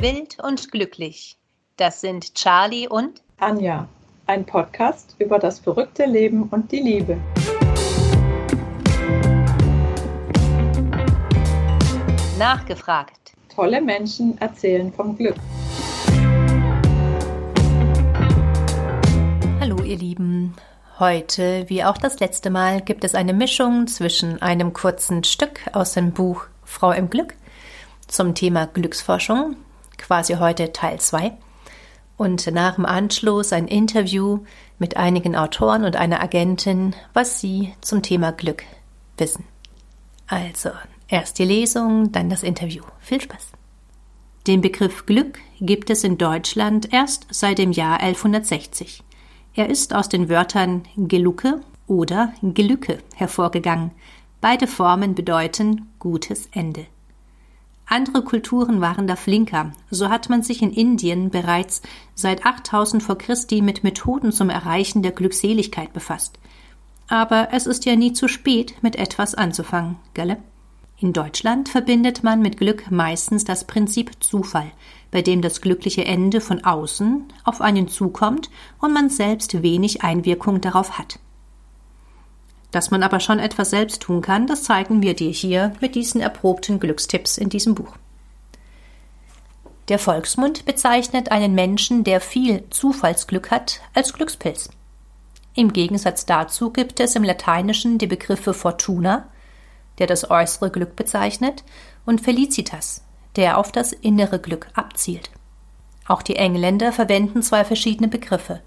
Wild und glücklich. Das sind Charlie und Anja, ein Podcast über das verrückte Leben und die Liebe. Nachgefragt. Tolle Menschen erzählen vom Glück. Hallo ihr Lieben. Heute, wie auch das letzte Mal, gibt es eine Mischung zwischen einem kurzen Stück aus dem Buch Frau im Glück zum Thema Glücksforschung, quasi heute Teil 2, und nach dem Anschluss ein Interview mit einigen Autoren und einer Agentin, was sie zum Thema Glück wissen. Also, erst die Lesung, dann das Interview. Viel Spaß! Den Begriff Glück gibt es in Deutschland erst seit dem Jahr 1160. Er ist aus den Wörtern Gelucke oder Gelücke hervorgegangen. Beide Formen bedeuten gutes Ende. Andere Kulturen waren da flinker. So hat man sich in Indien bereits seit 8000 vor Christi mit Methoden zum Erreichen der Glückseligkeit befasst. Aber es ist ja nie zu spät, mit etwas anzufangen, gell? In Deutschland verbindet man mit Glück meistens das Prinzip Zufall, bei dem das glückliche Ende von außen auf einen zukommt und man selbst wenig Einwirkung darauf hat. Dass man aber schon etwas selbst tun kann, das zeigen wir dir hier mit diesen erprobten Glückstipps in diesem Buch. Der Volksmund bezeichnet einen Menschen, der viel Zufallsglück hat, als Glückspilz. Im Gegensatz dazu gibt es im Lateinischen die Begriffe Fortuna, der das äußere Glück bezeichnet, und Felicitas, der auf das innere Glück abzielt. Auch die Engländer verwenden zwei verschiedene Begriffe.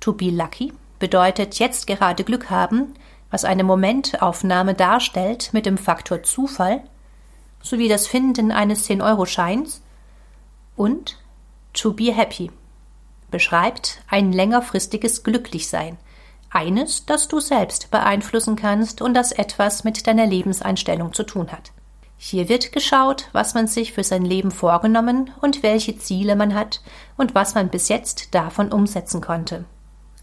To be lucky bedeutet jetzt gerade Glück haben, was eine Momentaufnahme darstellt mit dem Faktor Zufall, sowie das Finden eines 10-Euro-Scheins und to be happy beschreibt ein längerfristiges Glücklichsein, eines, das du selbst beeinflussen kannst und das etwas mit deiner Lebenseinstellung zu tun hat. Hier wird geschaut, was man sich für sein Leben vorgenommen und welche Ziele man hat und was man bis jetzt davon umsetzen konnte.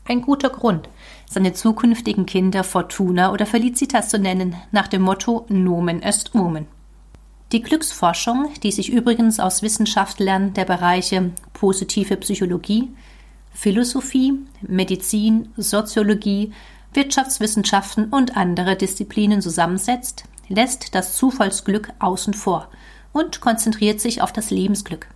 Ein guter Grund, seine zukünftigen Kinder Fortuna oder Felicitas zu nennen, nach dem Motto Nomen est Omen. Die Glücksforschung, die sich übrigens aus Wissenschaftlern der Bereiche positive Psychologie, Philosophie, Medizin, Soziologie, Wirtschaftswissenschaften und andere Disziplinen zusammensetzt, lässt das Zufallsglück außen vor und konzentriert sich auf das Lebensglück.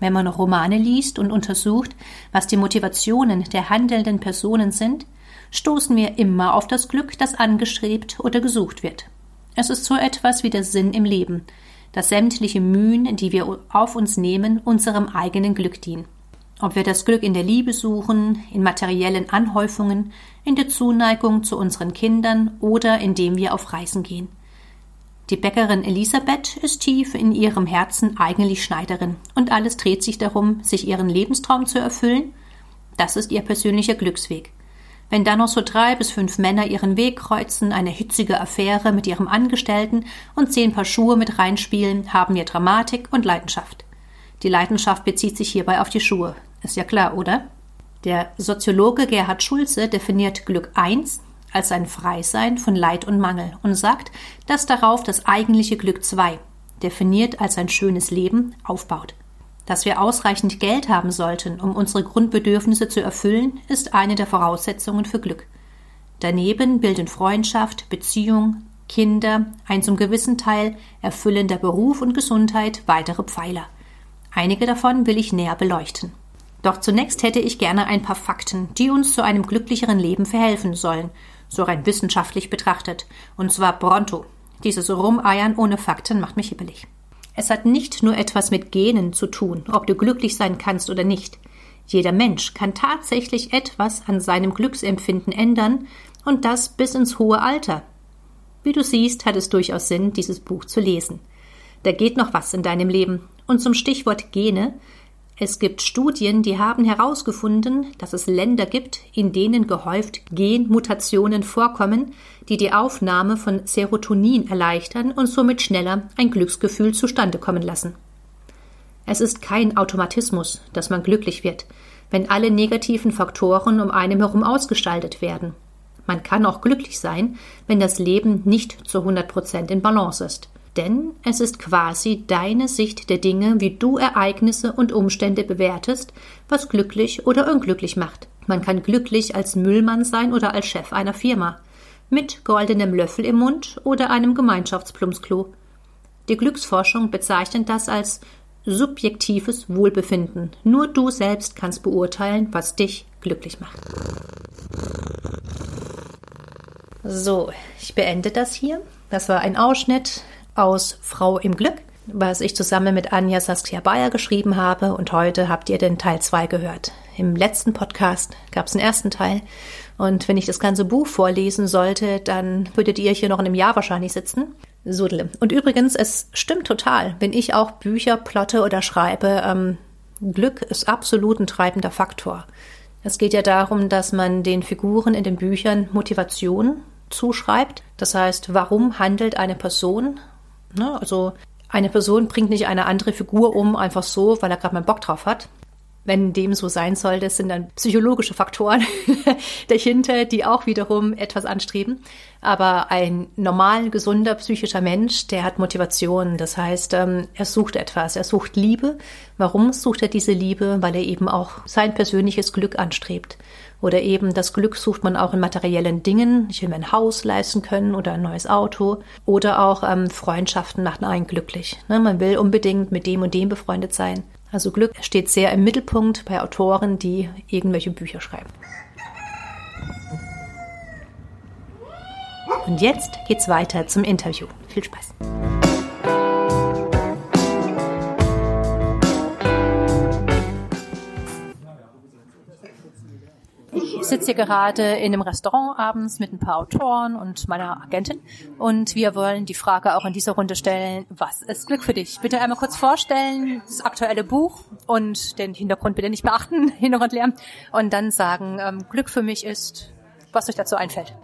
Wenn man Romane liest und untersucht, was die Motivationen der handelnden Personen sind, stoßen wir immer auf das Glück, das angestrebt oder gesucht wird. Es ist so etwas wie der Sinn im Leben, dass sämtliche Mühen, die wir auf uns nehmen, unserem eigenen Glück dienen. Ob wir das Glück in der Liebe suchen, in materiellen Anhäufungen, in der Zuneigung zu unseren Kindern oder indem wir auf Reisen gehen. Die Bäckerin Elisabeth ist tief in ihrem Herzen eigentlich Schneiderin und alles dreht sich darum, sich ihren Lebenstraum zu erfüllen. Das ist ihr persönlicher Glücksweg. Wenn dann noch so drei bis fünf Männer ihren Weg kreuzen, eine hitzige Affäre mit ihrem Angestellten und zehn Paar Schuhe mit reinspielen, haben wir Dramatik und Leidenschaft. Die Leidenschaft bezieht sich hierbei auf die Schuhe. Ist ja klar, oder? Der Soziologe Gerhard Schulze definiert Glück 1 als ein Freisein von Leid und Mangel und sagt, dass darauf das eigentliche Glück 2, definiert als ein schönes Leben, aufbaut. Dass wir ausreichend Geld haben sollten, um unsere Grundbedürfnisse zu erfüllen, ist eine der Voraussetzungen für Glück. Daneben bilden Freundschaft, Beziehung, Kinder, ein zum gewissen Teil erfüllender Beruf und Gesundheit weitere Pfeiler. Einige davon will ich näher beleuchten. Doch zunächst hätte ich gerne ein paar Fakten, die uns zu einem glücklicheren Leben verhelfen sollen, so rein wissenschaftlich betrachtet, und zwar pronto. Dieses Rumeiern ohne Fakten macht mich hibbelig. Es hat nicht nur etwas mit Genen zu tun, ob du glücklich sein kannst oder nicht. Jeder Mensch kann tatsächlich etwas an seinem Glücksempfinden ändern, und das bis ins hohe Alter. Wie du siehst, hat es durchaus Sinn, dieses Buch zu lesen. Da geht noch was in deinem Leben. Und zum Stichwort Gene es gibt Studien, die haben herausgefunden, dass es Länder gibt, in denen gehäuft Genmutationen vorkommen, die die Aufnahme von Serotonin erleichtern und somit schneller ein Glücksgefühl zustande kommen lassen. Es ist kein Automatismus, dass man glücklich wird, wenn alle negativen Faktoren um einem herum ausgestaltet werden. Man kann auch glücklich sein, wenn das Leben nicht zu 100 Prozent in Balance ist. Denn es ist quasi deine Sicht der Dinge, wie du Ereignisse und Umstände bewertest, was glücklich oder unglücklich macht. Man kann glücklich als Müllmann sein oder als Chef einer Firma, mit goldenem Löffel im Mund oder einem Gemeinschaftsplumpsklo. Die Glücksforschung bezeichnet das als subjektives Wohlbefinden. Nur du selbst kannst beurteilen, was dich glücklich macht. So, ich beende das hier. Das war ein Ausschnitt aus Frau im Glück, was ich zusammen mit Anja Saskia Bayer geschrieben habe und heute habt ihr den Teil 2 gehört. Im letzten Podcast gab es einen ersten Teil und wenn ich das ganze Buch vorlesen sollte, dann würdet ihr hier noch in einem Jahr wahrscheinlich sitzen. Sudle. Und übrigens, es stimmt total. Wenn ich auch Bücher plotte oder schreibe, ähm, Glück ist absolut ein treibender Faktor. Es geht ja darum, dass man den Figuren in den Büchern Motivation zuschreibt. Das heißt, warum handelt eine Person? Ne? Also eine Person bringt nicht eine andere Figur um, einfach so, weil er gerade mal Bock drauf hat, wenn dem so sein soll, das sind dann psychologische Faktoren dahinter, die auch wiederum etwas anstreben. Aber ein normal, gesunder, psychischer Mensch, der hat Motivation. Das heißt, ähm, er sucht etwas, er sucht Liebe. Warum sucht er diese Liebe? Weil er eben auch sein persönliches Glück anstrebt. Oder eben das Glück sucht man auch in materiellen Dingen. Ich will mir ein Haus leisten können oder ein neues Auto. Oder auch ähm, Freundschaften machen einen glücklich. Ne? Man will unbedingt mit dem und dem befreundet sein. Also Glück steht sehr im Mittelpunkt bei Autoren, die irgendwelche Bücher schreiben. Und jetzt geht's weiter zum Interview. Viel Spaß. Sitze hier gerade in einem Restaurant abends mit ein paar Autoren und meiner Agentin und wir wollen die Frage auch in dieser Runde stellen, was ist Glück für dich? Bitte einmal kurz vorstellen, das aktuelle Buch und den Hintergrund bitte nicht beachten, Hintergrundlärm und dann sagen, ähm, Glück für mich ist, was euch dazu einfällt.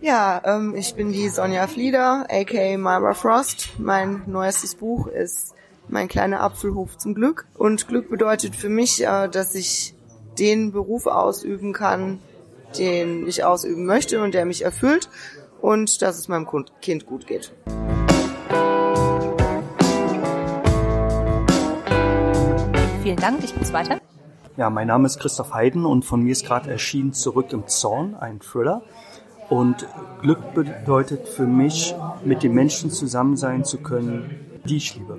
Ja, ähm, ich bin die Sonja Flieder, aka Myra Frost. Mein neuestes Buch ist Mein kleiner Apfelhof zum Glück. Und Glück bedeutet für mich, äh, dass ich den Beruf ausüben kann, den ich ausüben möchte und der mich erfüllt und dass es meinem Kind gut geht. Vielen Dank, ich bin's weiter. Ja, mein Name ist Christoph Heiden und von mir ist gerade erschienen Zurück im Zorn, ein Thriller. Und Glück bedeutet für mich, mit den Menschen zusammen sein zu können, die ich liebe.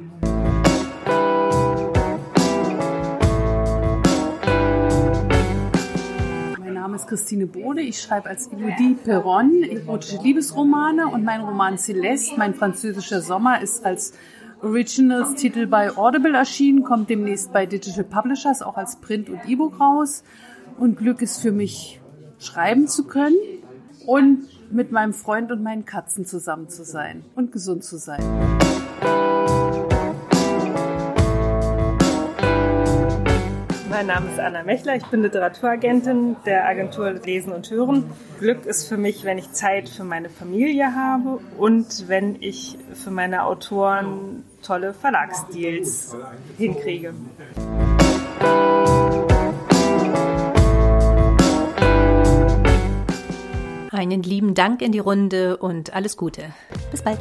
Ist Christine Bode. Ich schreibe als Elodie Perron erotische Liebesromane und mein Roman Celeste, mein französischer Sommer, ist als Originals-Titel bei Audible erschienen, kommt demnächst bei Digital Publishers auch als Print und E-Book raus. Und Glück ist für mich, schreiben zu können und mit meinem Freund und meinen Katzen zusammen zu sein und gesund zu sein. Mein Name ist Anna Mechler, ich bin Literaturagentin der Agentur Lesen und Hören. Glück ist für mich, wenn ich Zeit für meine Familie habe und wenn ich für meine Autoren tolle Verlagsdeals hinkriege. Einen lieben Dank in die Runde und alles Gute. Bis bald.